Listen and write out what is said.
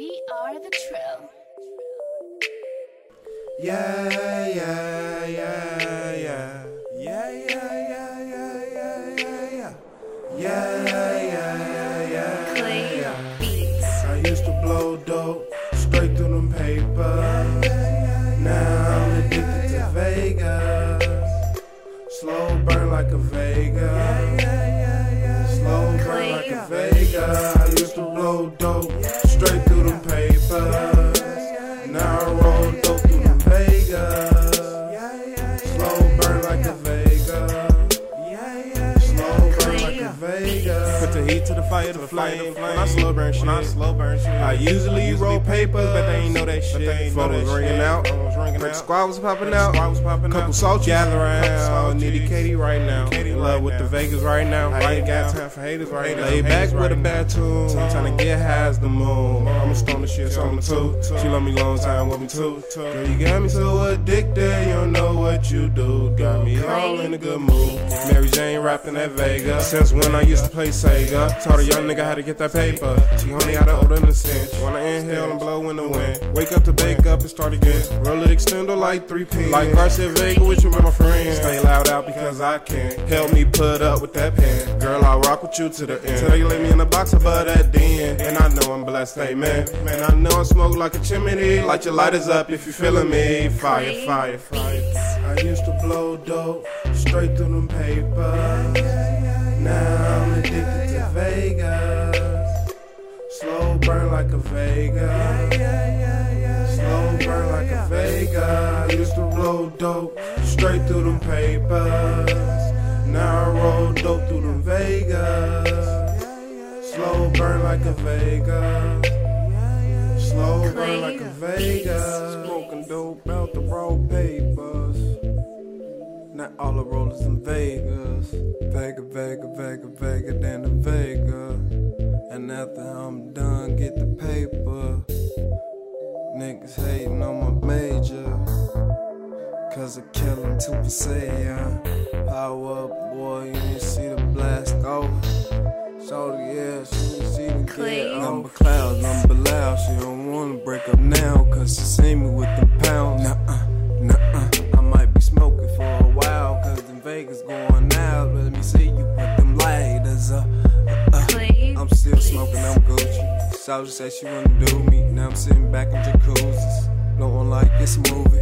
We are the trill. Yeah, yeah, yeah, yeah. Yeah, yeah, yeah, yeah, yeah, yeah, yeah. Yeah, yeah, yeah, yeah. Clay yeah. Beats. I used to blow dope straight through them papers. Now I'm addicted to Vegas. Slow burn like a Vegas. Slow burn like a Vegas. I used to blow dope straight through Vegas. Put the heat to the fire, to the flame. When I slow burn shit, When I slow burn shit. I usually roll papers, but they ain't know that shit. Phone was ringing out. Brick squad was popping out. Was popping Couple soldiers. Gather around. Nitty Katie right now. Katie In love with the Vegas right now. I ain't got time for haters right now. Lay back with a bad tune. Tryna get high as the moon. I'ma stone the shit, so I'm too. She love me long time, want me too. Girl, you got me so addicted, you don't know what you do. Got me all in a good mood. Mary Rapping at Vega. Since when I used to play Sega. Taught a young nigga how to get that paper. She only had an older in the cinch. Wanna inhale and blow in the wind. Wake up to bake up and start again. Roll it extendo like 3 p. Like Garcia Vega, with you with my friends. Stay loud out because I can. Help me put up with that pen. Girl, I'll rock with you to the end. Till they lay me in the box above that den. And I know I'm blessed, amen. Man, I know I smoke like a chimney. Light your lighters up if you feeling me. Fire, fire, fire. I used to blow dope straight through them papers. Now I'm addicted to Vegas. Slow burn like a Vegas. Slow burn like a Vegas. I used to blow dope straight through them papers. Now I roll dope through them Vegas. Slow burn like a Vegas. Slow burn like a Vegas. Smoking dope out the raw papers. All the rollers in Vegas. Vega, Vega, Vega, Vega, then to Vega. And after I'm done, get the paper. Niggas hating on my major. Cause I kill them to Pasaya. Power up, boy, you ain't see the blast off. Shorty, yeah, she see the Clay. Number clouds, number loud. She don't wanna break up now, cause she see me with the pounds. Shawty said she wanna do me. Now I'm sitting back in jacuzzis. Blowing like a movie.